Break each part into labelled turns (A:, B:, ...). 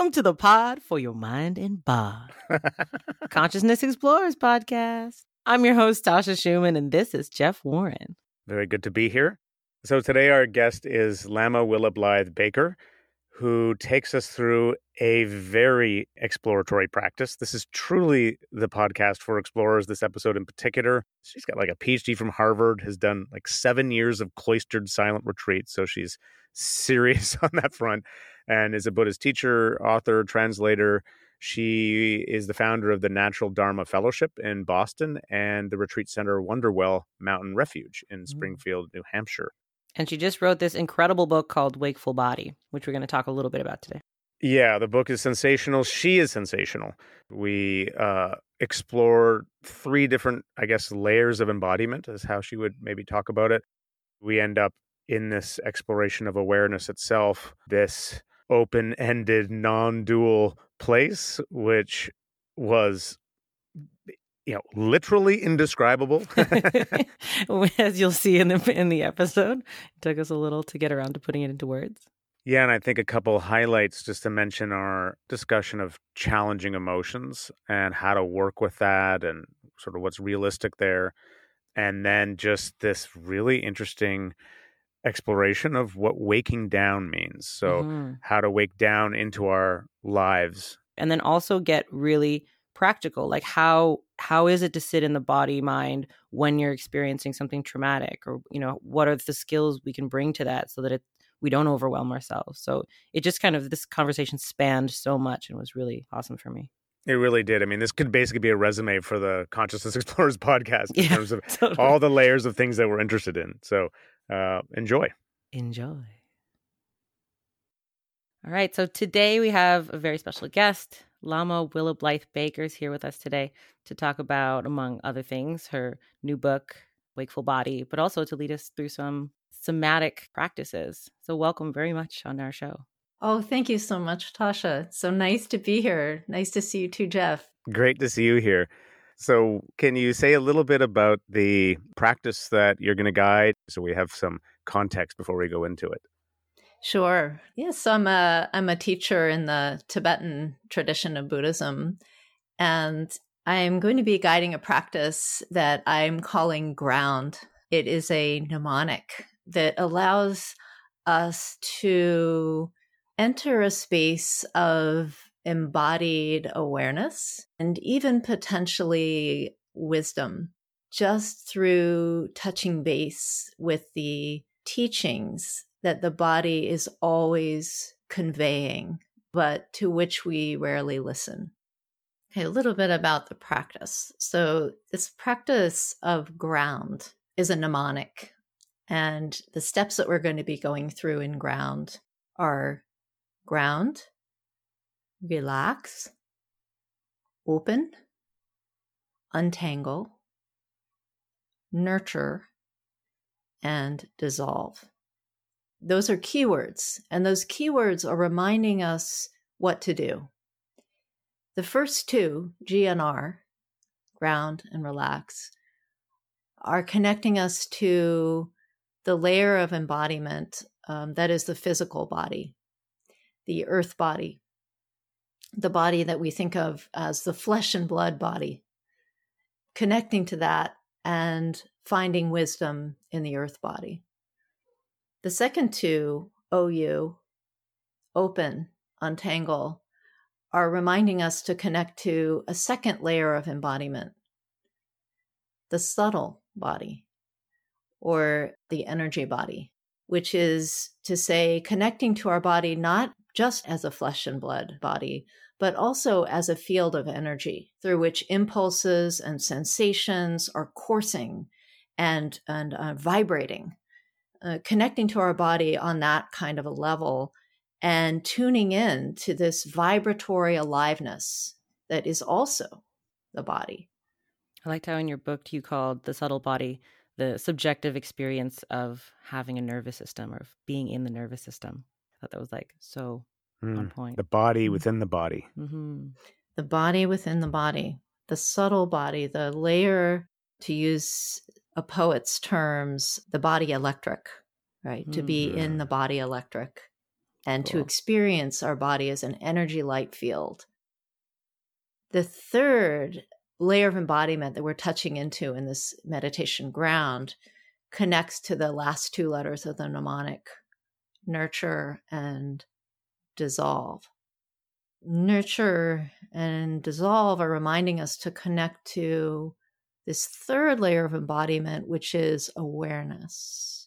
A: Welcome to the pod for your mind and bod. Consciousness Explorers podcast. I'm your host, Tasha Schumann, and this is Jeff Warren.
B: Very good to be here. So today our guest is Lama Willa Blythe Baker, who takes us through a very exploratory practice. This is truly the podcast for explorers, this episode in particular. She's got like a PhD from Harvard, has done like seven years of cloistered silent retreats. So she's serious on that front and is a Buddhist teacher, author, translator. She is the founder of the Natural Dharma Fellowship in Boston and the retreat center Wonderwell Mountain Refuge in Springfield, New Hampshire.
A: And she just wrote this incredible book called Wakeful Body, which we're going to talk a little bit about today.
B: Yeah, the book is sensational. She is sensational. We uh, explore three different, I guess, layers of embodiment, is how she would maybe talk about it. We end up in this exploration of awareness itself, this open ended, non dual place, which was you know literally indescribable.
A: As you'll see in the in the episode it took us a little to get around to putting it into words.
B: Yeah and i think a couple highlights just to mention our discussion of challenging emotions and how to work with that and sort of what's realistic there. And then just this really interesting exploration of what waking down means so mm-hmm. how to wake down into our lives
A: and then also get really practical like how how is it to sit in the body mind when you're experiencing something traumatic or you know what are the skills we can bring to that so that it we don't overwhelm ourselves so it just kind of this conversation spanned so much and was really awesome for me
B: it really did. I mean, this could basically be a resume for the Consciousness Explorers podcast in yeah, terms of totally. all the layers of things that we're interested in. So uh, enjoy.
A: Enjoy. All right. So today we have a very special guest. Lama Willa Blythe Baker is here with us today to talk about, among other things, her new book, Wakeful Body, but also to lead us through some somatic practices. So, welcome very much on our show.
C: Oh, thank you so much, Tasha. So nice to be here. Nice to see you too, Jeff.
B: Great to see you here. So, can you say a little bit about the practice that you're going to guide so we have some context before we go into it?
C: Sure. Yes, I'm a I'm a teacher in the Tibetan tradition of Buddhism, and I'm going to be guiding a practice that I'm calling ground. It is a mnemonic that allows us to enter a space of embodied awareness and even potentially wisdom just through touching base with the teachings that the body is always conveying, but to which we rarely listen. Okay, a little bit about the practice. So, this practice of ground is a mnemonic, and the steps that we're going to be going through in ground are ground, relax, open, untangle, nurture, and dissolve. Those are keywords, and those keywords are reminding us what to do. The first two, GNR, ground and relax, are connecting us to the layer of embodiment um, that is the physical body, the earth body, the body that we think of as the flesh and blood body, connecting to that and finding wisdom in the earth body. The second two, OU, open, untangle, are reminding us to connect to a second layer of embodiment the subtle body or the energy body, which is to say, connecting to our body not just as a flesh and blood body, but also as a field of energy through which impulses and sensations are coursing and, and uh, vibrating uh, connecting to our body on that kind of a level and tuning in to this vibratory aliveness that is also the body.
A: I liked how in your book you called the subtle body the subjective experience of having a nervous system or being in the nervous system. I thought that was like so mm, on point.
B: The body mm-hmm. within the body.
C: Mm-hmm. The body within the body, the subtle body, the layer, to use a poet's terms, the body electric, right? Mm-hmm. To be in mm-hmm. the body electric. and
A: Cool.
C: to experience our body as an energy light field. The third layer of embodiment that we're touching into in this meditation ground connects to the last two letters of the mnemonic nurture and dissolve. Nurture and dissolve are reminding us to connect to this third layer of embodiment, which is awareness,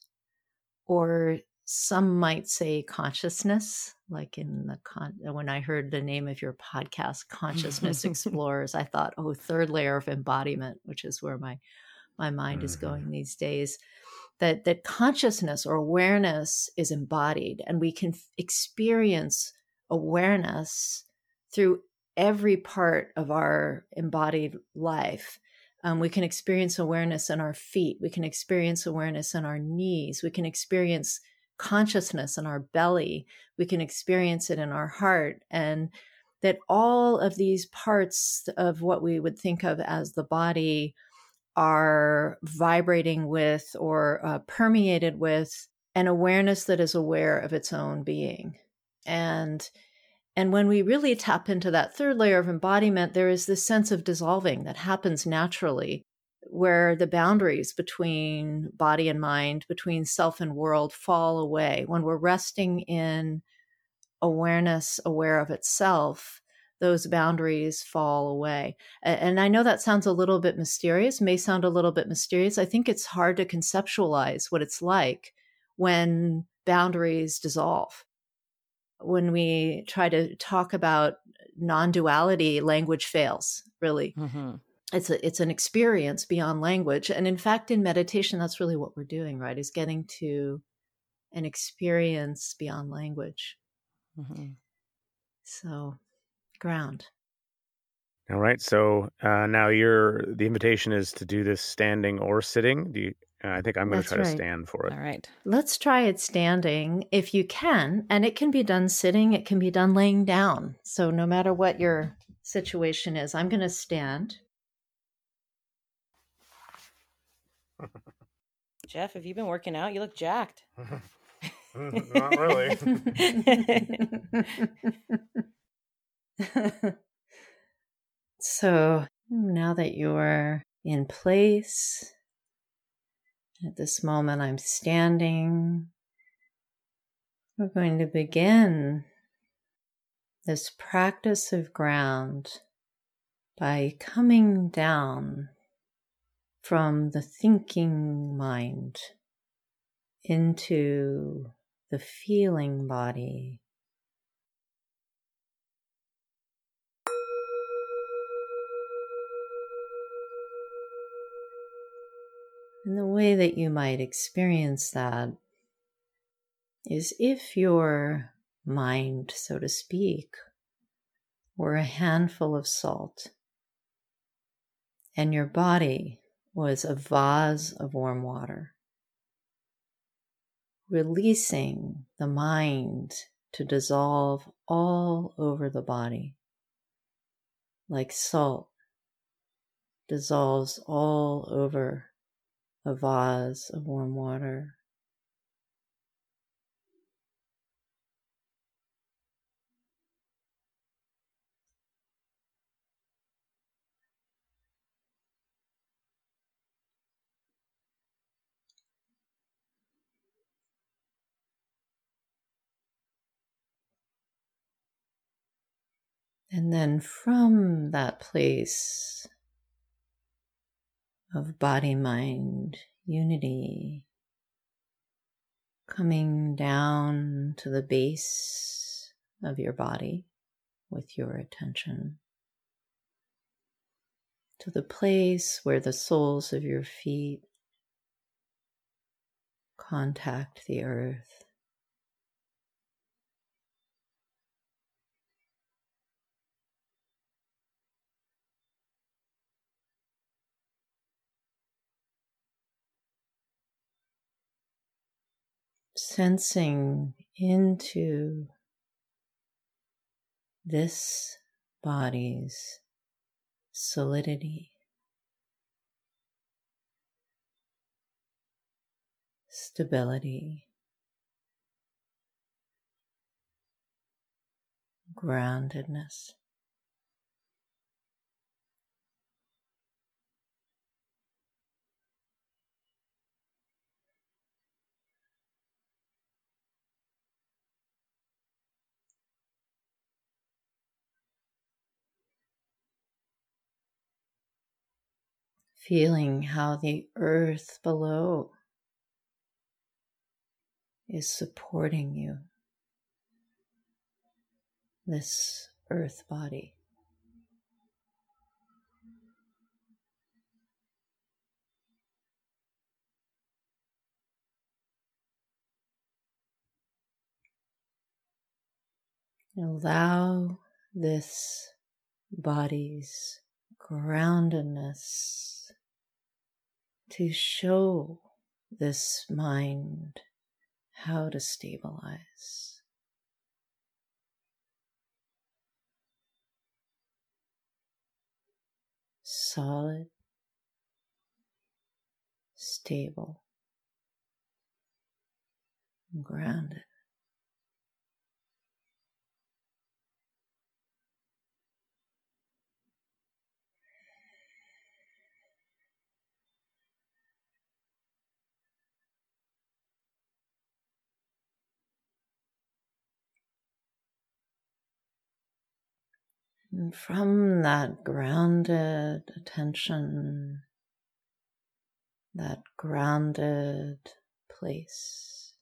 C: or some might say consciousness. Like in the con, when I heard the name of your podcast, Consciousness Explorers, I thought, oh, third layer of embodiment, which is where my my mind is
B: Mhm.
C: going these days. That that consciousness or awareness is embodied, and we can f- experience awareness through every part of our embodied life. Um, we can experience awareness in our feet. We can experience awareness in our knees. We can experience consciousness in our belly. We can experience it in our heart. And that all of these parts of what we would think of as the body are vibrating with or uh, permeated with an awareness that is aware of its own being. And and when we really tap into that third layer of embodiment, there is this sense of dissolving that happens naturally, where the boundaries between body and mind, between self and world fall away. When we're resting in awareness, aware of itself, those boundaries fall away. And I know that sounds a little bit mysterious, may sound a little bit mysterious. I think it's hard to conceptualize what it's like when boundaries dissolve when we try to talk about non-duality language fails really
A: Mhm.
C: it's a, it's an experience beyond language and in fact in meditation that's really what we're doing right is getting to an experience beyond language
A: Mhm.
C: so ground
B: All right. So uh, now you're the invitation is to do this standing or sitting. Do you? Uh, I think I'm going to
C: That's
B: try to stand for it.
A: All right.
C: let's try it standing if you can and it can be done sitting it can be done laying down so no matter what your situation is i'm going to stand
A: Jeff, have you been working out? You look jacked.
B: Not really.
C: so now that you're in place, at this moment I'm standing, we're going to begin this practice of ground by coming down from the thinking mind into the feeling body. And the way that you might experience that is if your mind, so to speak, were a handful of salt and your body was a vase of warm water, releasing the mind to dissolve all over the body, like salt dissolves all over a vase of warm water. And then from that place of body mind unity, coming down to the base of your body with your attention, to the place where the soles of your feet contact the earth. Sensing into this body's solidity, stability, groundedness. Feeling how the earth below is supporting you, this earth body. Allow this body's groundedness to show this mind how to stabilize. Solid, stable, grounded. And from that grounded attention, that grounded place,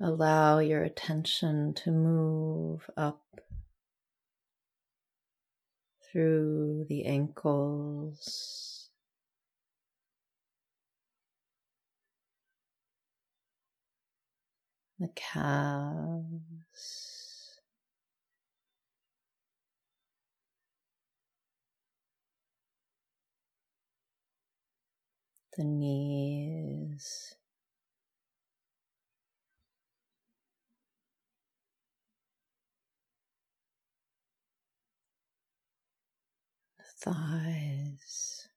C: allow your attention to move up through the ankles. The calves, the knees. the Thighs,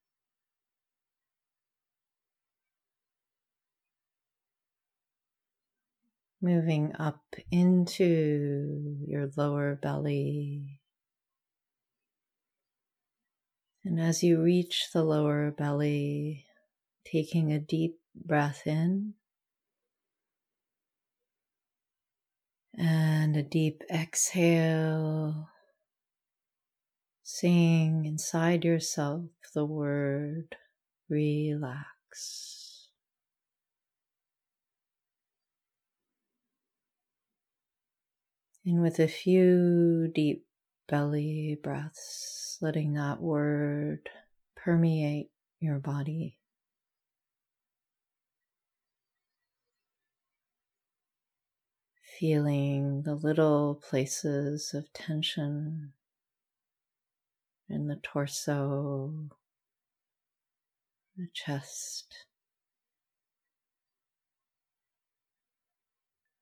C: moving up into your lower belly. And as you reach the lower belly, taking a deep breath in and a deep exhale, saying inside yourself the word relax. And with a few deep belly breaths, letting that word permeate your body. Feeling the little places of tension in the torso, the chest,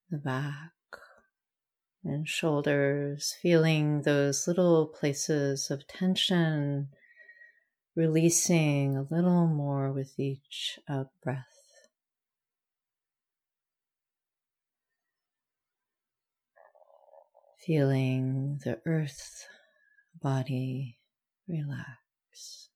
C: the back and shoulders, feeling those little places of tension, releasing a little more with each out breath. Feeling the earth body relax.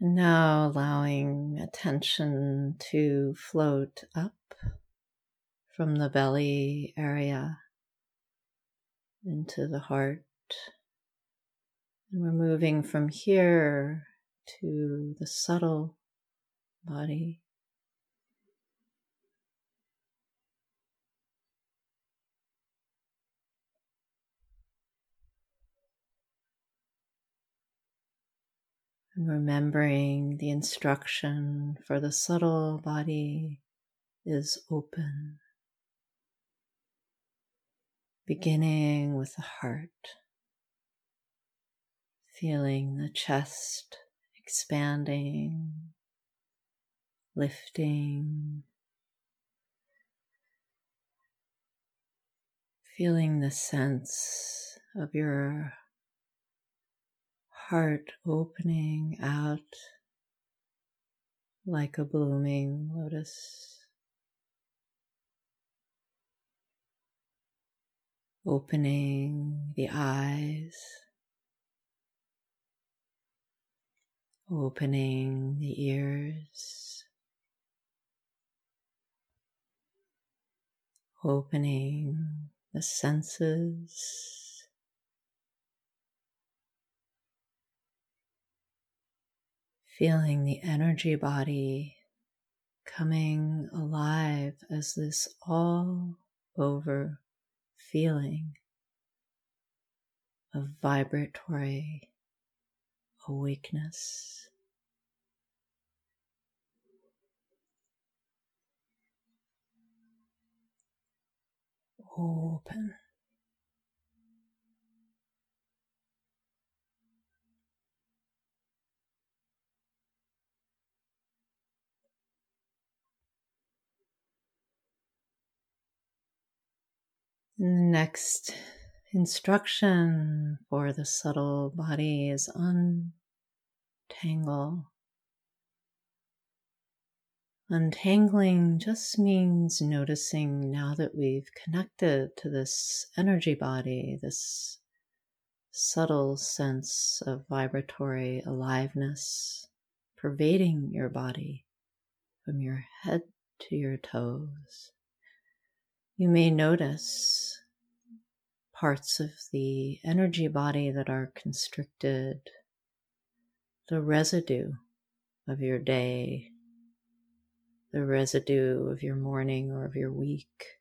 C: Now allowing attention to float up from the belly area into the heart. And we're moving from here to the subtle body. And remembering the instruction for the subtle body is open beginning with the heart, feeling the chest expanding, lifting, feeling the sense of your heart opening out like a blooming lotus. Opening the eyes, opening the ears, opening the senses. Feeling the energy body coming alive as this all over feeling of vibratory awakeness. Open. Next instruction for the subtle body is untangle. Untangling just means noticing now that we've connected to this energy body, this subtle sense of vibratory aliveness pervading your body from your head to your toes. You may notice parts of the energy body that are constricted, the residue of your day, the residue of your morning or of your week,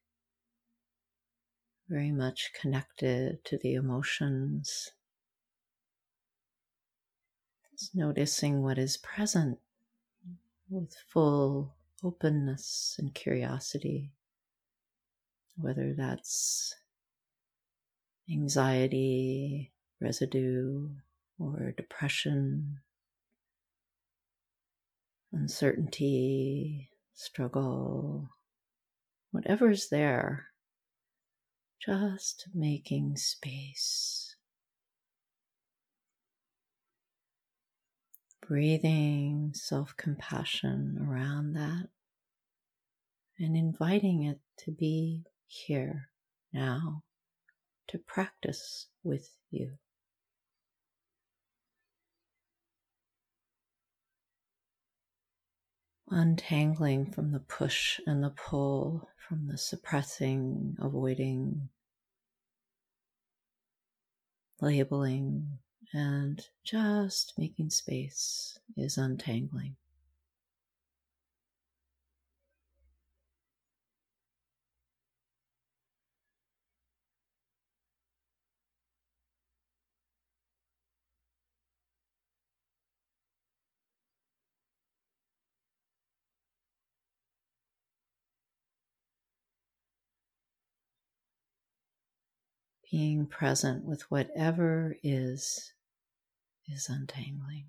C: very much connected to the emotions. Just noticing what is present with full openness and curiosity whether that's anxiety, residue, or depression, uncertainty, struggle, whatever's there, just making space. Breathing self compassion around that and inviting it to be here now to practice with you. Untangling from the push and the pull, from the suppressing, avoiding, labeling, and just making space is untangling. Being present with whatever is, is untangling.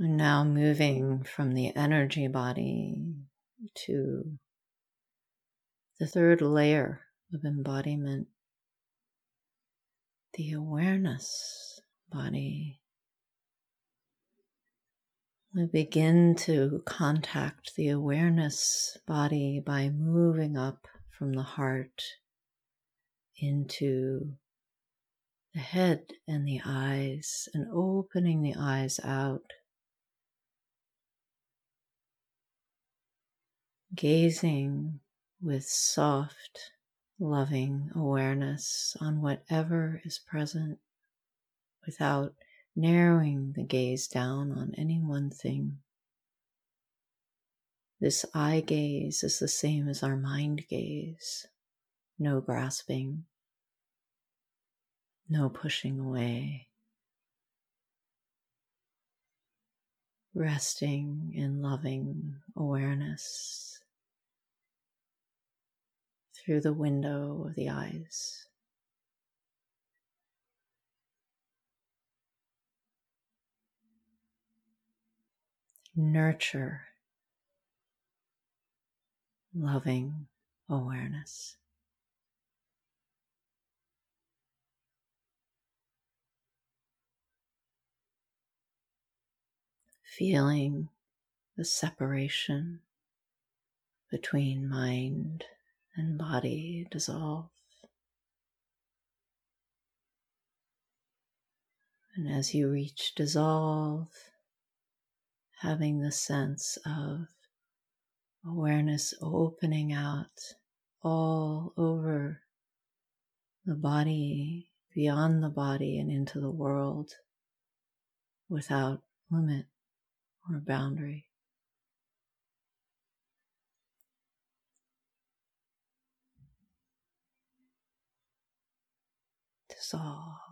C: Now moving from the energy body to the third layer of embodiment, the awareness body. We begin to contact the awareness body by moving up from the heart into the head and the eyes and opening the eyes out. Gazing with soft, loving awareness on whatever is present without narrowing the gaze down on any one thing. This eye gaze is the same as our mind gaze no grasping, no pushing away. Resting in loving awareness through the window of the eyes. Nurture loving awareness. Feeling the separation between mind and body dissolve. And as you reach dissolve, having the sense of awareness opening out all over the body, beyond the body, and into the world without limit or boundary. Dissolve.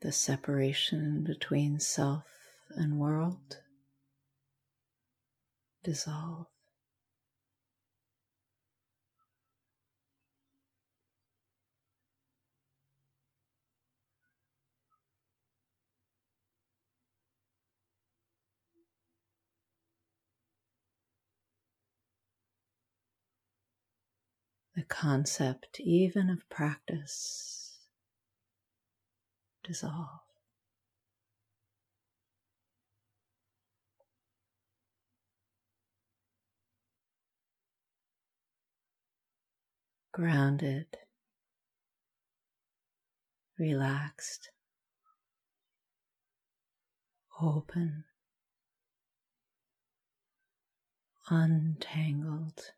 C: The separation between self and world dissolve. The concept, even of practice, dissolve. Grounded, relaxed, open, untangled,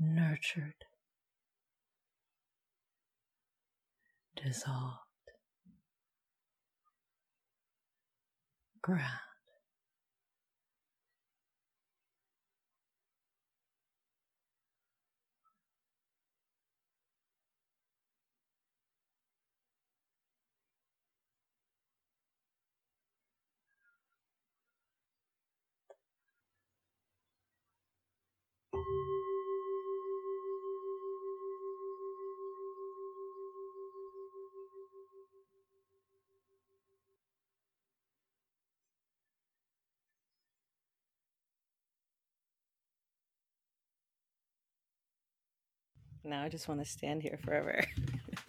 C: nurtured. Dissolved. Ground.
A: Now I just want to stand here forever.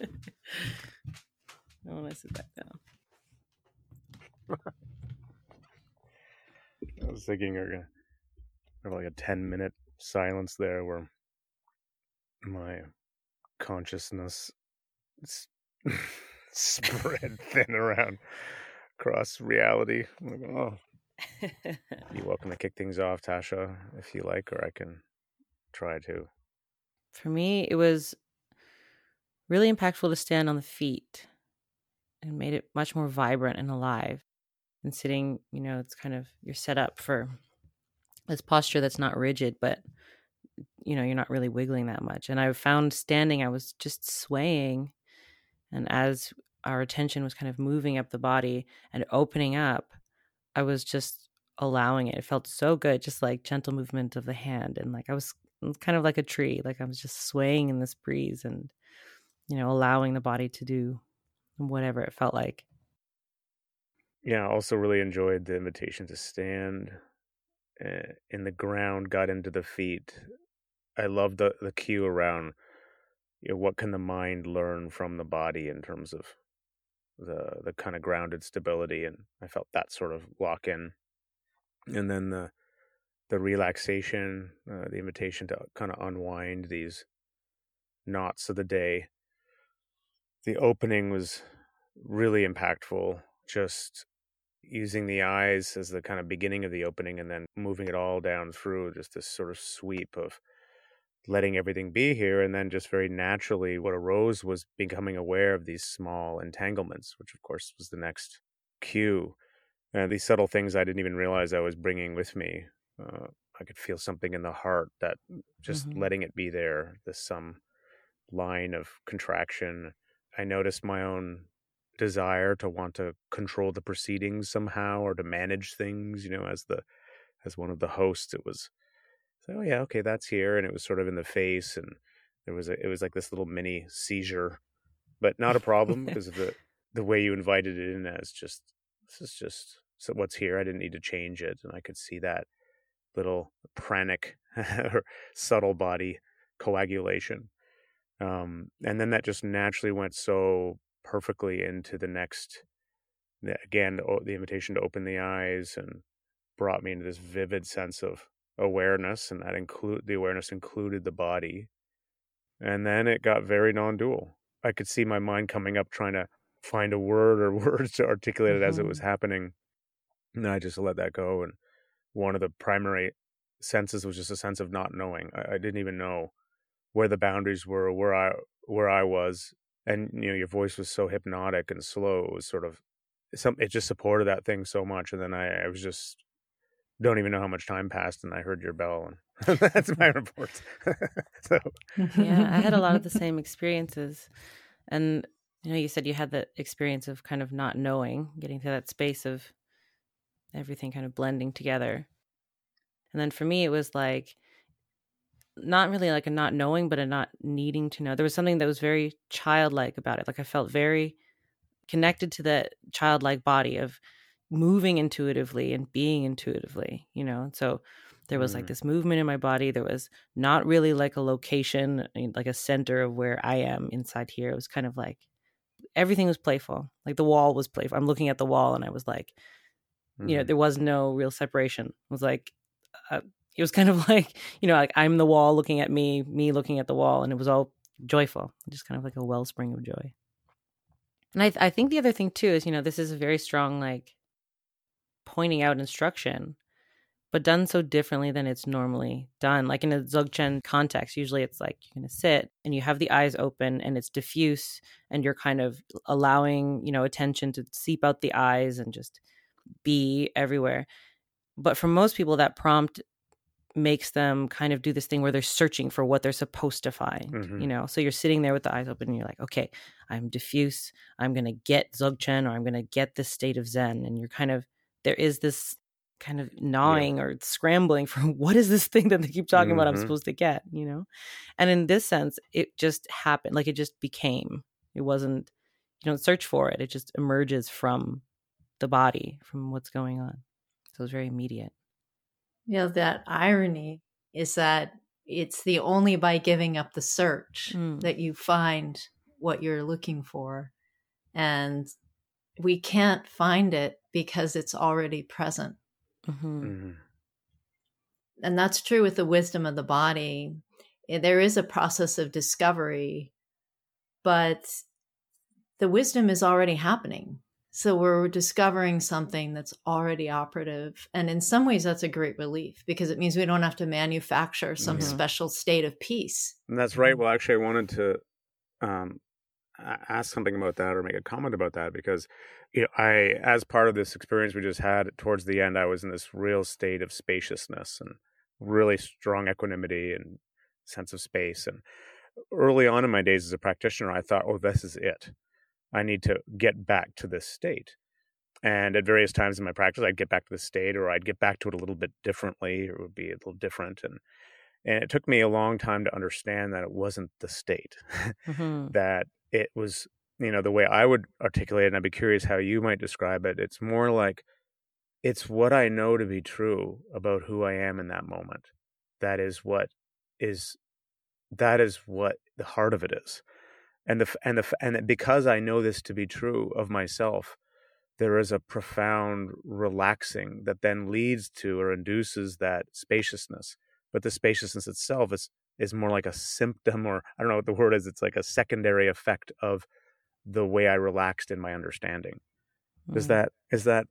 A: I want to sit back down.
B: I was thinking we're gonna have like a ten minute silence there where my consciousness spread thin around across reality. Like, oh. You're welcome to kick things off, Tasha, if you like, or I can try to
A: for me, it was really impactful to stand on the feet and made it much more vibrant and alive. And sitting, you know, it's kind of you're set up for this posture that's not rigid, but you know, you're not really wiggling that much. And I found standing, I was just swaying. And as our attention was kind of moving up the body and opening up, I was just allowing it. It felt so good, just like gentle movement of the hand. And like I was kind of like a tree like i was just swaying in this breeze and you know allowing the body to do whatever it felt like.
B: Yeah I also really enjoyed the invitation to stand uh, in the ground got into the feet. I love the the cue around you know, what can the mind learn from the body in terms of the the kind of grounded stability and i felt that sort of lock in. And then the the relaxation, uh, the invitation to kind of unwind these knots of the day. The opening was really impactful, just using the eyes as the kind of beginning of the opening and then moving it all down through just this sort of sweep of letting everything be here and then just very naturally what arose was becoming aware of these small entanglements which of course was the next cue uh, these subtle things i didn't even realize i was bringing with me uh, I could feel something in the heart that just mm-hmm. letting it be there, this some line of contraction. I noticed my own desire to want to control the proceedings somehow or to manage things you know as the as one of the hosts it was oh yeah okay that's here and it was sort of in the face and there was a it was like this little mini seizure but not a problem because of the the way you invited it in as just this is just so what's here i didn't need to change it and i could see that little pranic or subtle body coagulation um, and then that just naturally went so perfectly into the next again the invitation to open the eyes and brought me into this vivid sense of awareness and that include the awareness included the body and then it got very non-dual i could see my mind coming up trying to find a word or words to articulate it mm-hmm. as it was mm-hmm. happening and i just let that go and one of the primary senses was just a sense of not knowing i, I didn't even know where the boundaries were where i where i was and you know your voice was so hypnotic and slow it was sort of some it just supported that thing so much and then i, I was just don't even know how much time passed and I heard your bell and that's my report. so
A: yeah, I had a lot of the same experiences. And you know, you said you had the experience of kind of not knowing, getting to that space of everything kind of blending together. And then for me it was like not really like a not knowing but a not needing to know. There was something that was very childlike about it. Like I felt very connected to that childlike body of moving intuitively and being intuitively, you know. So there was mm. like this movement in my body. There was not really like a location, like a center of where I am inside here. It was kind of like everything was playful. Like the wall was playful. I'm looking at the wall and I was like, mm. you know, mm-hmm. there was no real separation. It was like, uh, it was kind of like, you know, like I'm the wall looking at me, me looking at the wall, and it was all joyful, just kind of like a wellspring of joy. And I, th- I think the other thing too is, you know, this is a very strong like pointing out instruction, but done so differently than it's normally done. Like in a Dzogchen context, usually it's like you're going to sit and you have the eyes open and it's diffuse and you're kind of allowing, you know, attention to seep out the eyes and just be everywhere. But for most people, that prompt makes them kind of do this thing where they're searching for what they're supposed to find mm-hmm. you know so you're sitting there with the eyes open and you're like okay i'm diffuse i'm going to get dzogchen or i'm going to get this state of zen and you're kind of there is this kind of gnawing yeah. or scrambling for what is this thing that they keep talking mm-hmm. about I'm mm-hmm. supposed to get, you know? And in this sense, it just happened. Like it just became. It wasn't you don't search for it. It just emerges from the body, from what's going on. So it's very immediate.
C: You know, that irony is that it's the only by giving up the search mm. that you find what you're looking for. And we can't find it because it's already present. Mm-hmm. Mm-hmm. And that's true with the wisdom of the body. Eh, there is a process of discovery, but the wisdom is already happening. So we're discovering something that's already operative. And in some ways, that's a great relief because it means we don't have to manufacture some mm-hmm. special state of peace.
B: And that's right. Well, actually, I wanted to um, ask something about that or make a comment about that because you know i as part of this experience we just had towards the end i was in this real state of spaciousness and really strong equanimity and sense of space and early on in my days as a practitioner i thought oh this is it i need to get back to this state. And at various times in my practice i'd get back to the state or i'd get back to it a little bit differently or it would be a little different. And and it took me a long time to understand that it wasn't the state mm-hmm. that it was you know the way i would articulate it and i'd be curious how you might describe it. It's more like it's what i know to be true about who i am in that moment. That is what is that is what the heart of it is and the and the and because i know this to be true of myself there is a profound relaxing that then leads to or induces that spaciousness but the spaciousness itself is is more like a symptom or I don't know what the word is. It's like a secondary effect of the way I relaxed in my understanding. Mm. Does that is that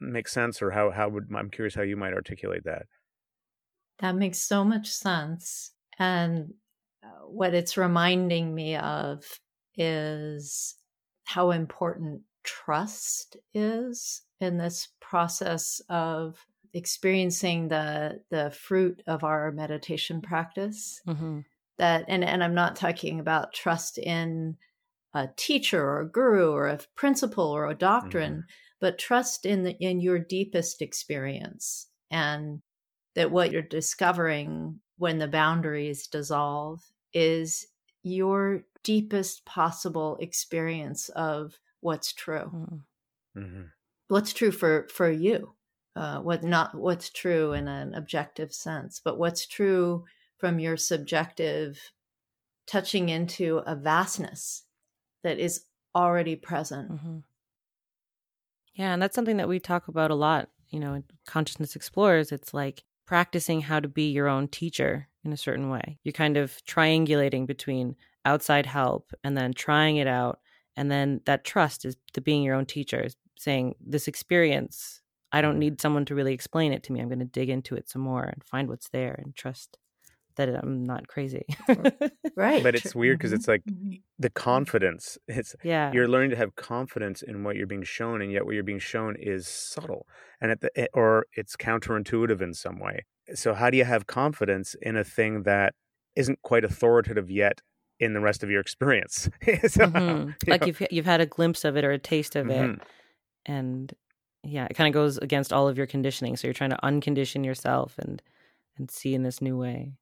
B: make sense or how how would I'm curious how you might articulate that?
C: That makes so much sense. And what it's reminding me of is how important trust is in this process of experiencing the the fruit of our meditation practice mm-hmm. that and and i'm not talking about trust in a teacher or a guru or a principle or a doctrine, mm-hmm. but trust in the, in your deepest experience and that what you're discovering when the boundaries dissolve is your deepest possible experience of what's true. Mm-hmm. mm-hmm. What's true for for you, uh, what not what's true in an objective sense, but what's true from your subjective touching into a vastness that is already present. Mm-hmm.
A: Yeah, and that's something that we talk about a lot. You know, Consciousness Explorers, it's like practicing how to be your own teacher in a certain way. You're kind of triangulating between outside help and then trying it out. And then that trust is the being your own teacher, is saying, This experience, I don't need someone to really explain it to me. I'm going to dig into it some more and find what's there and trust that I'm not crazy.
C: right.
B: But it's weird because it's like mm-hmm. the confidence. It's
A: yeah.
B: You're learning to have confidence in what you're being shown, and yet what you're being shown is subtle, and at the eh, or it's counterintuitive in some way. So how do you have confidence in a thing that isn't quite authoritative yet in the rest of your experience?
A: so, mm-hmm. you like know. you've you've had a glimpse of it or a taste of mm-hmm. it, and yeah, it kind of goes against all of your conditioning. So you're trying to uncondition yourself and and see in this new way.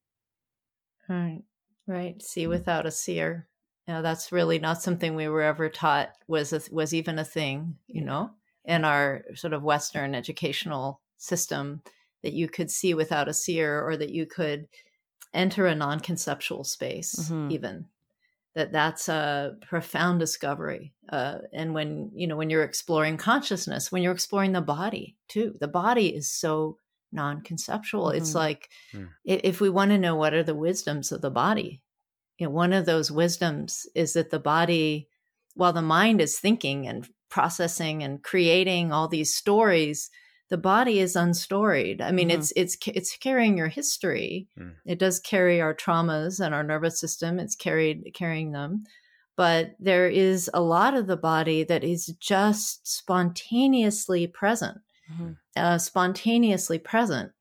C: Right. Right. See mm. without a seer. You know, that's really not something we were ever taught was a, was even a thing, you know, in our sort of Western educational system that you could see without a seer or that you could enter a non-conceptual space mm-hmm. even that that's a profound discovery uh, and when you know when you're exploring consciousness when you're exploring the body too the body is so non-conceptual mm-hmm. it's like mm. if we want to know what are the wisdoms of the body you know one of those wisdoms is that the body while the mind is thinking and processing and creating all these stories the body is unstoried i mean mm-hmm. it's it's it's carrying your history mm. it does carry our traumas and our nervous system it's carried carrying them but there is a lot of the body that is just spontaneously present mm-hmm. uh, spontaneously present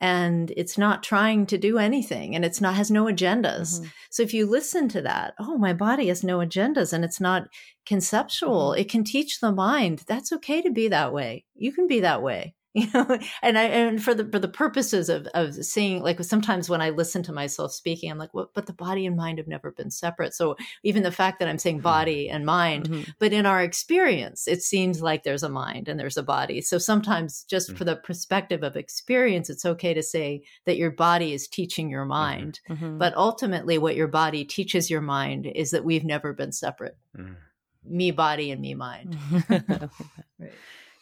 C: and it's not trying to do anything and it's not has no agendas mm-hmm. so if you listen to that oh my body has no agendas and it's not conceptual mm-hmm. it can teach the mind that's okay to be that way you can be that way you know and i and for the for the purposes of of seeing like sometimes when i listen to myself speaking i'm like well, but the body and mind have never been separate so even the fact that i'm saying mm-hmm. body and mind mm-hmm. but in our experience it seems like there's a mind and there's a body so sometimes just mm-hmm. for the perspective of experience it's okay to say that your body is teaching your mm-hmm. mind mm-hmm. but ultimately what your body teaches your mind is that we've never been separate mm. me body and me mind
A: right.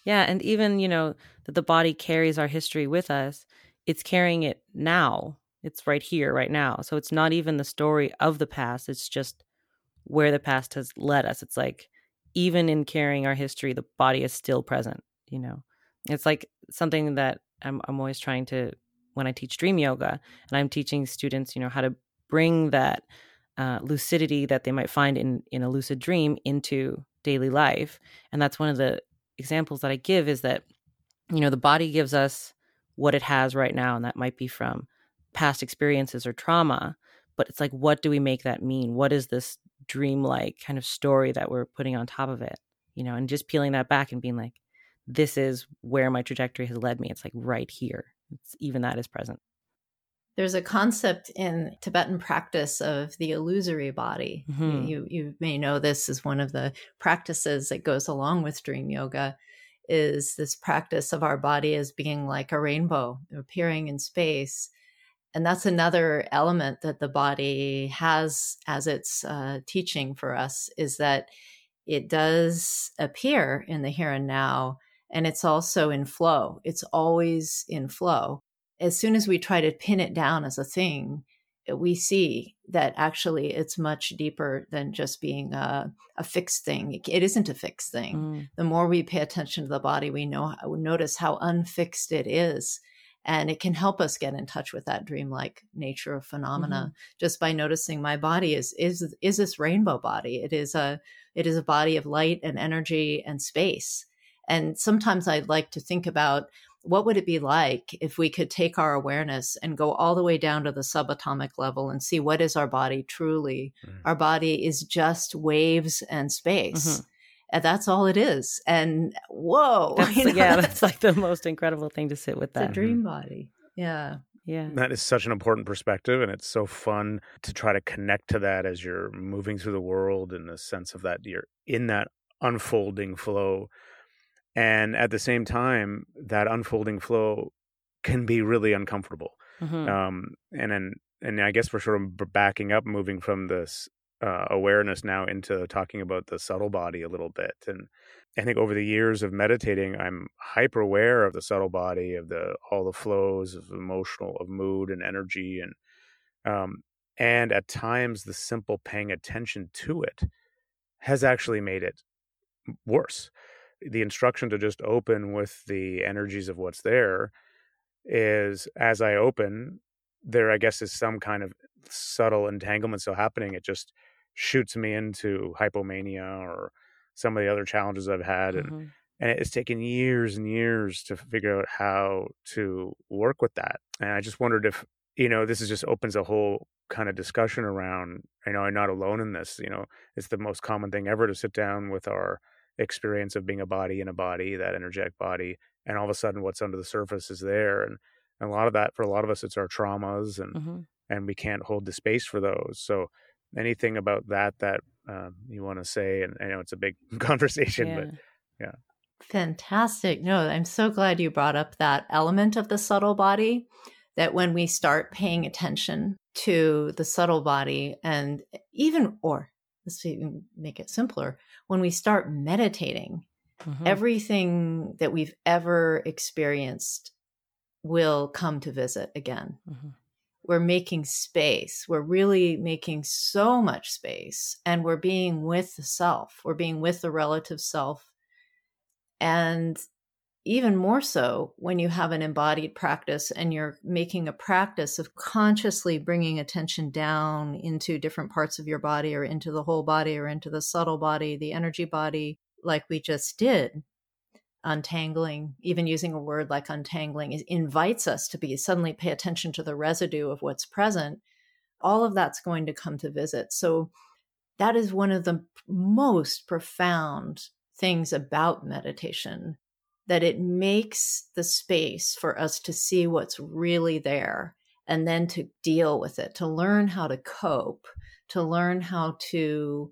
A: Yeah. And even, you know, that the body carries our history with us, it's carrying it now. It's right here, right now. So it's not even the story of the past. It's just where the past has led us. It's like, even in carrying our history, the body is still present, you know? It's like something that I'm, I'm always trying to, when I teach dream yoga and I'm teaching students, you know, how to bring that uh, lucidity that they might find in, in a lucid dream into daily life. And that's one of the examples that I give is that, you know, the body gives us what it has right now, and that might be from past experiences or trauma. But it's like, what do we make that mean? What is this dreamlike kind of story that we're putting on top of it? You know, and just peeling that back and being like, this is where my trajectory has led me. It's like right here. It's, even that is present.
C: There's a concept in Tibetan practice of the illusory body. Mm-hmm. You, you may know this is one of the practices that goes along with dream yoga is this practice of our body as being like a rainbow appearing in space. And that's another element that the body has as its uh, teaching for us is that it does appear in the here and now, and it's also in flow. It's always in flow as soon as we try to pin it down as a thing, we see that actually it's much deeper than just being a, a fixed thing. It isn't a fixed thing. Mm. The more we pay attention to the body, we know notice how unfixed it is, and it can help us get in touch with that dreamlike nature of phenomena mm-hmm. just by noticing my body is is is this rainbow body. It is a it is a body of light and energy and space. And sometimes I'd like to think about what would it be like if we could take our awareness and go all the way down to the subatomic level and see what is our body truly? Mm-hmm. Our body is just waves and space. Mm-hmm. And that's all it is. And whoa.
A: You know, yeah, that's like the most incredible thing to sit with that.
C: The dream body. Yeah.
A: Yeah.
B: That is such an important perspective. And it's so fun to try to connect to that as you're moving through the world in the sense of that you're in that unfolding flow and at the same time that unfolding flow can be really uncomfortable mm-hmm. um, and then and i guess we're sort of backing up moving from this uh, awareness now into talking about the subtle body a little bit and i think over the years of meditating i'm hyper aware of the subtle body of the all the flows of emotional of mood and energy and um, and at times the simple paying attention to it has actually made it worse the instruction to just open with the energies of what's there is as I open, there I guess is some kind of subtle entanglement still happening. It just shoots me into hypomania or some of the other challenges I've had and mm-hmm. and it's taken years and years to figure out how to work with that. And I just wondered if you know this is just opens a whole kind of discussion around you know I'm not alone in this. You know, it's the most common thing ever to sit down with our experience of being a body in a body, that energetic body, and all of a sudden what's under the surface is there. And, and a lot of that for a lot of us it's our traumas and mm-hmm. and we can't hold the space for those. So anything about that that um, you want to say and I know it's a big conversation, yeah. but yeah.
C: Fantastic. No, I'm so glad you brought up that element of the subtle body that when we start paying attention to the subtle body and even or let's even make it simpler when we start meditating mm-hmm. everything that we've ever experienced will come to visit again mm-hmm. we're making space we're really making so much space and we're being with the self we're being with the relative self and even more so when you have an embodied practice and you're making a practice of consciously bringing attention down into different parts of your body or into the whole body or into the subtle body, the energy body, like we just did. Untangling, even using a word like untangling, invites us to be suddenly pay attention to the residue of what's present. All of that's going to come to visit. So, that is one of the most profound things about meditation that it makes the space for us to see what's really there and then to deal with it, to learn how to cope, to learn how to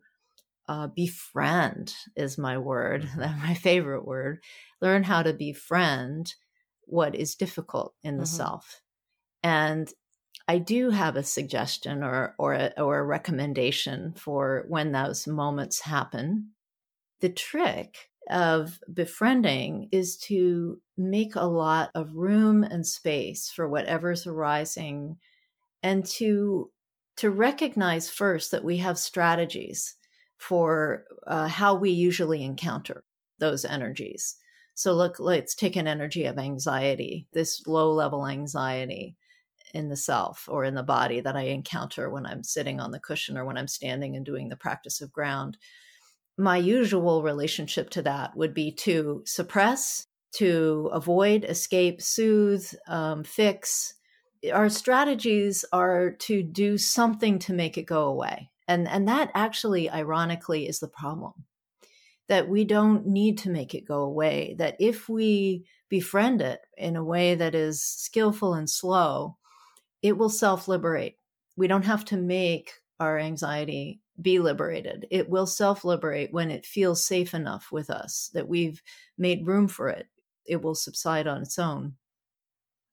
C: uh, befriend is my word, my favorite word. Learn how to befriend what is difficult in the mm-hmm. self. And I do have a suggestion or or a, or a recommendation for when those moments happen. The trick of befriending is to make a lot of room and space for whatever's arising and to to recognize first that we have strategies for uh, how we usually encounter those energies. So look let's take an energy of anxiety this low level anxiety in the self or in the body that i encounter when i'm sitting on the cushion or when i'm standing and doing the practice of ground my usual relationship to that would be to suppress, to avoid, escape, soothe, um, fix. Our strategies are to do something to make it go away. And, and that actually, ironically, is the problem that we don't need to make it go away. That if we befriend it in a way that is skillful and slow, it will self liberate. We don't have to make our anxiety be liberated. It will self liberate when it feels safe enough with us that we've made room for it. It will subside on its own.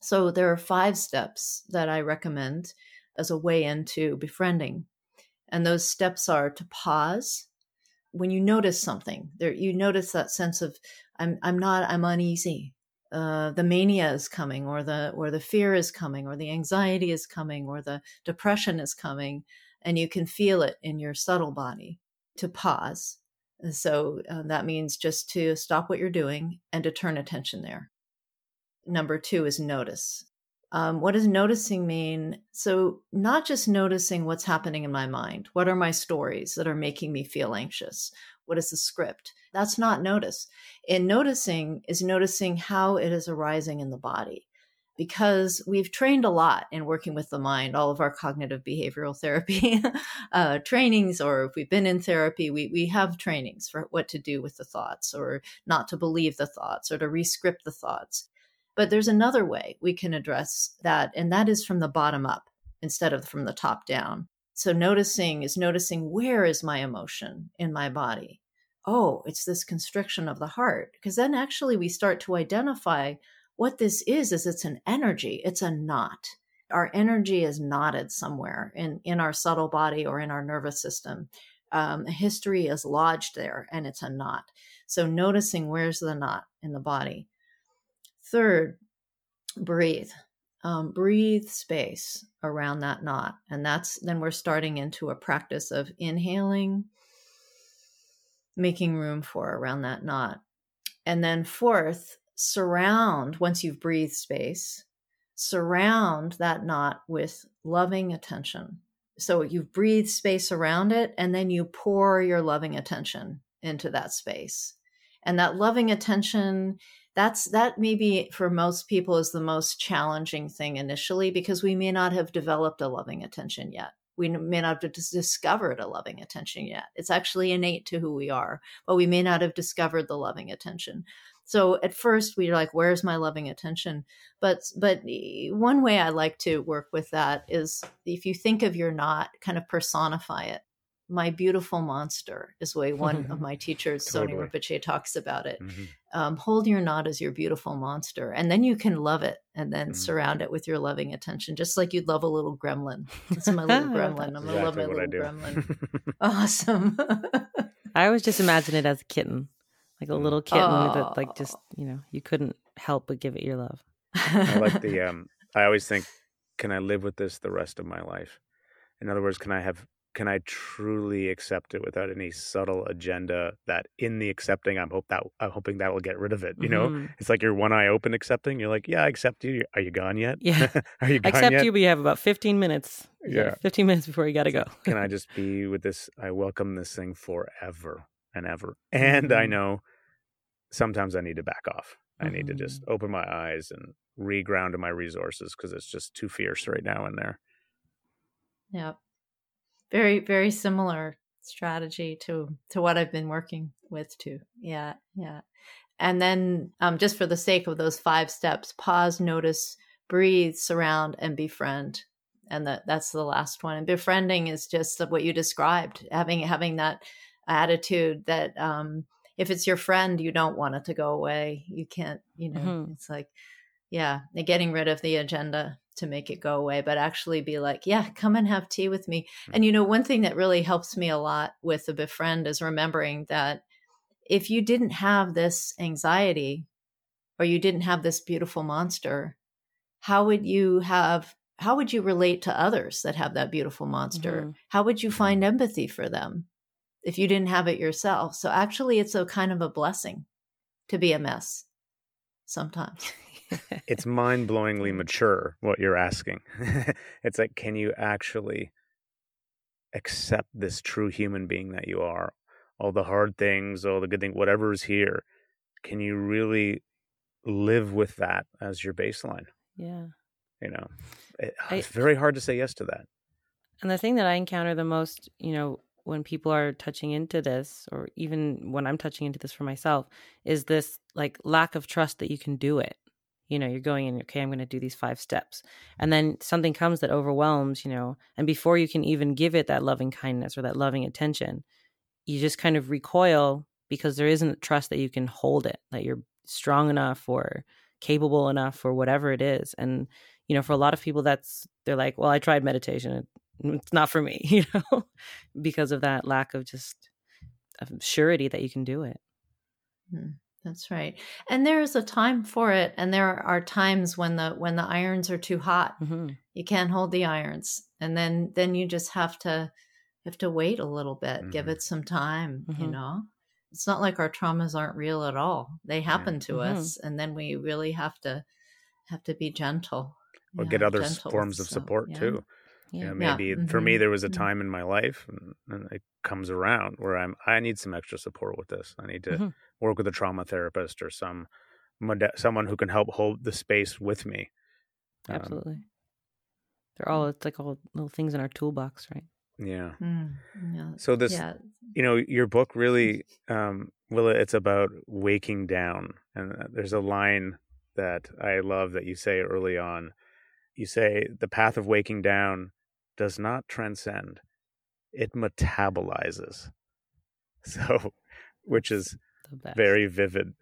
C: So, there are five steps that I recommend as a way into befriending. And those steps are to pause when you notice something. There, you notice that sense of I'm I'm not I'm uneasy. Uh, the mania is coming, or the or the fear is coming, or the anxiety is coming, or the depression is coming and you can feel it in your subtle body to pause. So uh, that means just to stop what you're doing and to turn attention there. Number two is notice. Um, what does noticing mean? So, not just noticing what's happening in my mind. What are my stories that are making me feel anxious? What is the script? That's not notice. And noticing is noticing how it is arising in the body because we've trained a lot in working with the mind, all of our cognitive behavioral therapy uh, trainings, or if we've been in therapy, we, we have trainings for what to do with the thoughts or not to believe the thoughts or to rescript the thoughts. But there's another way we can address that, and that is from the bottom up instead of from the top down. So noticing is noticing where is my emotion in my body? Oh, it's this constriction of the heart. Because then actually we start to identify what this is is it's an energy it's a knot. Our energy is knotted somewhere in in our subtle body or in our nervous system. Um, history is lodged there and it's a knot. So noticing where's the knot in the body. Third breathe. Um, breathe space around that knot. And that's then we're starting into a practice of inhaling making room for around that knot. And then fourth surround, once you've breathed space, surround that knot with loving attention. So you've breathed space around it, and then you pour your loving attention into that space. And that loving attention, that's that maybe for most people is the most challenging thing initially because we may not have developed a loving attention yet. We may not have discovered a loving attention yet. It's actually innate to who we are, but we may not have discovered the loving attention. So at first we are like, where's my loving attention? But but one way I like to work with that is if you think of your knot, kind of personify it. My beautiful monster is way one of my teachers, totally. Tsoknyi Rinpoche, talks about it. Mm-hmm. Um, hold your knot as your beautiful monster, and then you can love it, and then mm-hmm. surround it with your loving attention, just like you'd love a little gremlin. It's my little gremlin. I'm gonna love my little gremlin. awesome.
A: I always just imagine it as a kitten like a little kitten oh. that like just you know you couldn't help but give it your love
B: i like the um i always think can i live with this the rest of my life in other words can i have can i truly accept it without any subtle agenda that in the accepting i'm hope that i'm hoping that will get rid of it you know mm-hmm. it's like you're one eye open accepting you're like yeah i accept you are you gone yet
A: yeah are you gone yet? accept yet? you but you have about 15 minutes yeah 15 minutes before you gotta go
B: can i just be with this i welcome this thing forever and ever and mm-hmm. i know sometimes I need to back off. I mm-hmm. need to just mm-hmm. open my eyes and reground my resources because it's just too fierce right now in there.
C: Yeah. Very, very similar strategy to to what I've been working with too. Yeah, yeah. And then um, just for the sake of those five steps, pause, notice, breathe, surround, and befriend. And that that's the last one. And befriending is just what you described, having having that attitude that um, if it's your friend, you don't want it to go away. You can't, you know, mm-hmm. it's like, yeah, getting rid of the agenda to make it go away, but actually be like, yeah, come and have tea with me. Mm-hmm. And, you know, one thing that really helps me a lot with the befriend is remembering that if you didn't have this anxiety or you didn't have this beautiful monster, how would you have how would you relate to others that have that beautiful monster? Mm-hmm. How would you find empathy for them? If you didn't have it yourself. So actually, it's a kind of a blessing to be a mess sometimes.
B: it's mind blowingly mature what you're asking. it's like, can you actually accept this true human being that you are? All the hard things, all the good things, whatever is here. Can you really live with that as your baseline?
A: Yeah.
B: You know, it, ah, it's very hard to say yes to that.
A: And the thing that I encounter the most, you know, when people are touching into this or even when i'm touching into this for myself is this like lack of trust that you can do it. You know you're going in okay i'm going to do these five steps. And then something comes that overwhelms you know and before you can even give it that loving kindness or that loving attention you just kind of recoil because there isn't trust that you can hold it that you're strong enough or capable enough or whatever it is. And you know for a lot of people that's they're like well i tried meditation it's not for me, you know, because of that lack of just of surety that you can do it.
C: Mm, that's right. And there is a time for it and there are times when the when the irons are too hot. Mm-hmm. You can't hold the irons. And then then you just have to have to wait a little bit, mm-hmm. give it some time, mm-hmm. you know. It's not like our traumas aren't real at all. They happen yeah. to mm-hmm. us and then we really have to have to be gentle.
B: Or yeah, get other forms of support so, yeah. too You
A: Yeah.
B: know,
C: Yeah.
B: maybe for me
C: Mhm.
B: there was a
C: Mhm.
B: time in my life, and, and it comes around where I'm I need some extra support with this. I need to
A: Mhm.
B: work with a trauma therapist or some someone who can help hold the space with me. Um,
A: Absolutely. They're all it's like all little things in our toolbox, right?
B: yeah.
C: Mm, yeah.
B: So this,
C: yeah.
B: you know, your book really, um, Willa, it's about waking down, and uh, there's a line that I love that you say early on. You say the path of waking down does not transcend; it metabolizes. So, which is very vivid.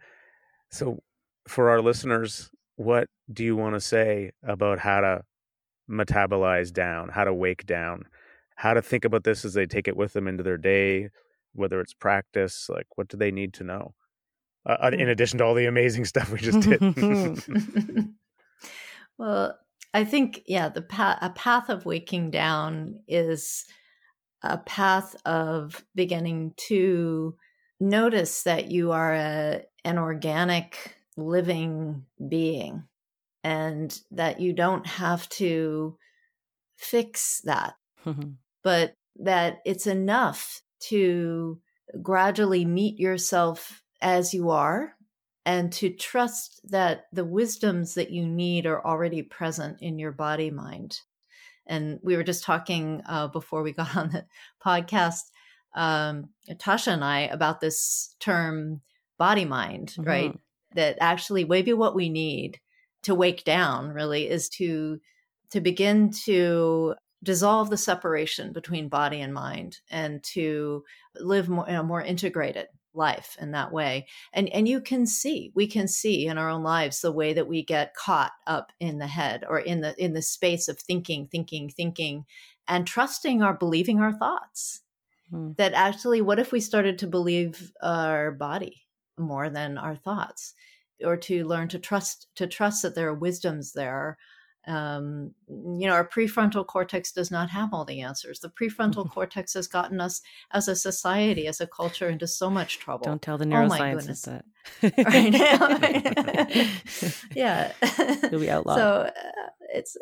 B: So, for our listeners, what do you want to say about how to metabolize down, how to wake down, how to think about this as they take it with them into their day, whether it's practice, like what do they need to know? Uh, uh, in addition to all the amazing stuff we just did.
C: well, I think yeah, the path a path of waking down is a path of beginning to notice that you are a, an organic living being and that you don't have to fix that mm-hmm. but that it's enough to gradually meet yourself as you are and to trust that the wisdoms that you need are already present in your body mind. And we were just talking uh, before we got on the podcast, um, Tasha and I, about this term body mind,
A: Mhm.
C: right? That actually maybe what we need to wake down really is to to begin to dissolve the separation between body and mind and to live more in a more integrated life in that way and and you can see we can see in our own lives the way that we get caught up in the head or in the in the space of thinking thinking thinking and trusting or believing our thoughts
A: Hmm.
C: that actually what if we started to believe our body more than our thoughts or to learn to trust to trust that there are wisdoms there um, you know our prefrontal cortex does not have all the answers the prefrontal cortex has gotten us as a society as a culture into so much trouble
A: Don't tell the
C: Oh
A: neuroscientists
C: goodness.
A: that.
C: Right. yeah
A: You'll be outlawed.
C: so uh, it's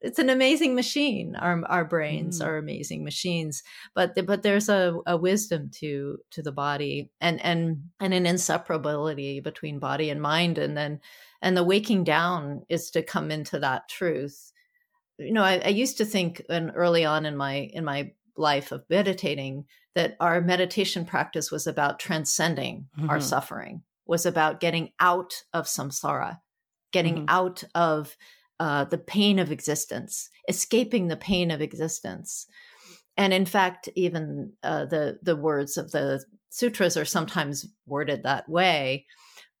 C: it's an amazing machine our our brains
A: Mm.
C: are amazing machines but the, but there's a, a wisdom to to the body and and and an inseparability between body and mind and then and the waking down is to come into that truth you know i, I used to think and early on in my in my life of meditating that our meditation practice was about transcending our
A: Mhm.
C: suffering was about getting out of samsara getting
A: Mhm.
C: out of uh, the pain of existence escaping the pain of existence and in fact even uh, the the words of the sutras are sometimes worded that way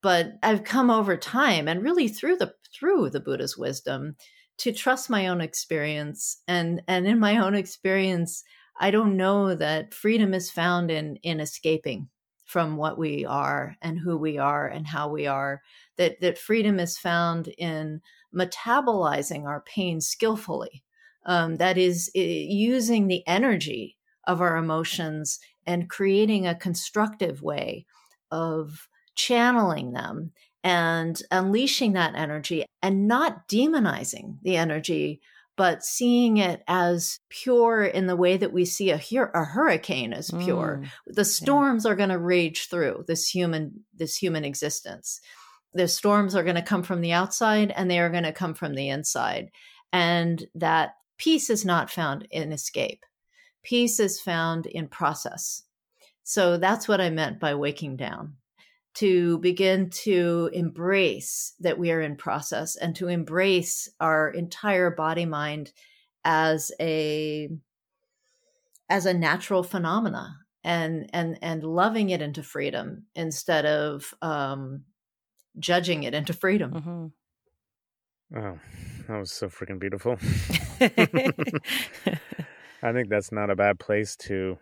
C: but i've come over time and really through the through the buddha's wisdom to trust my own experience. And and in my own experience i don't know that freedom is found in in escaping from what we are and who we are and how we are that that freedom is found in metabolizing our pain skillfully. Um, that is using the energy of our emotions and creating a constructive way of channeling them and unleashing that energy and not demonizing the energy but seeing it as pure in the way that we see a, hur- a hurricane as pure.
A: Mm.
C: the storms are going to rage through this human this human existence. The storms are going to come from the outside and they are going to come from the inside. And that peace is not found in escape. Peace is found in process. So that's what i meant by waking down to begin to embrace that we are in process and to embrace our entire body mind as a as a natural phenomena and and and loving it into freedom instead of um judging it into freedom
A: Mhm.
B: Oh, that was so freaking beautiful.
A: Mm-hmm.
B: I think that's not a bad place to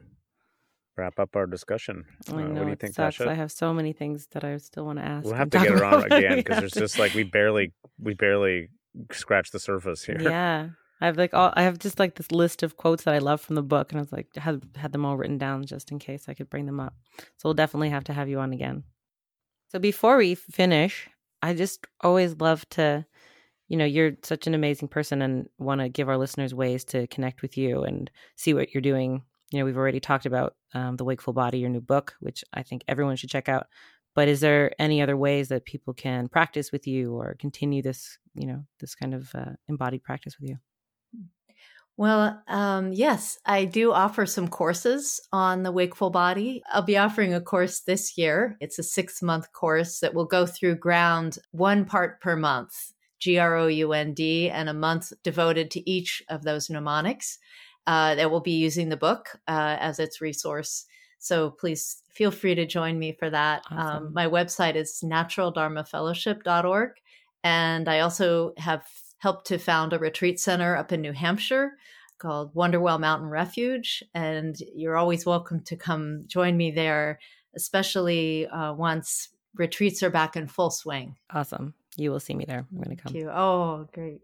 B: wrap up our discussion.
A: I
B: Uh, what do you think,
A: sucks.
B: Tasha?
A: I have so many things that I still want to ask.
B: We'll have to get her on again because there's just like we barely we barely scratched the surface here.
A: yeah. I have like all I have just like this list of quotes that I love from the book, and I was like had had them all written down just in case I could bring them up. So we'll definitely have to have you on again. So before we finish, I just always love to you know, you're such an amazing person and want to give our listeners ways to connect with you and see what you're doing. You know, we've already talked about um, The Wakeful Body, your new book, which I think everyone should check out. But is there any other ways that people can practice with you or continue this, you know, this kind of uh, embodied practice with you?
C: Well, um, yes, I do offer some courses on the wakeful body. I'll be offering a course this year. It's a six month course that will go through ground one part per month, G R O U N D, and a month devoted to each of those mnemonics. Uh, that will be using the book uh, as its resource. So please feel free to join me for that. Um, awesome. Um, my website is naturaldharmafellowship.org. And I also have helped to found a retreat center up in New Hampshire called Wonderwell Mountain Refuge. And you're always welcome to come join me there, especially uh, once retreats are back in full swing.
A: Awesome. You will see me there. I'm going to come.
C: Thank you. Oh, great.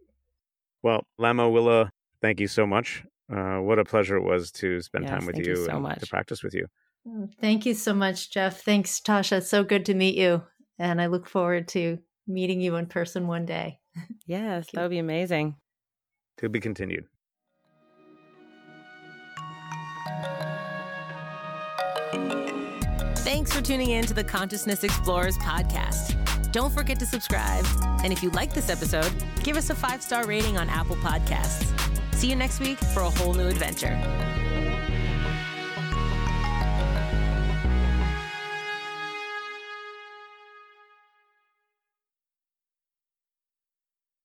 B: Well, Lama Willa, thank you so much. Uh, what a pleasure it was to spend
A: yes,
B: time with
A: you,
B: you,
A: so
B: and
A: much.
B: to practice with you.
C: Mm, thank you so much, Jeff. Thanks, Tasha. It's so good to meet you. And I look forward to meeting you in person one day.
A: Yes, that would be amazing.
B: To be continued.
D: Thanks for tuning in to the Consciousness Explorers podcast. Don't forget to subscribe. And if you like this episode, give us a five star rating on Apple Podcasts. See you next week for a whole new adventure.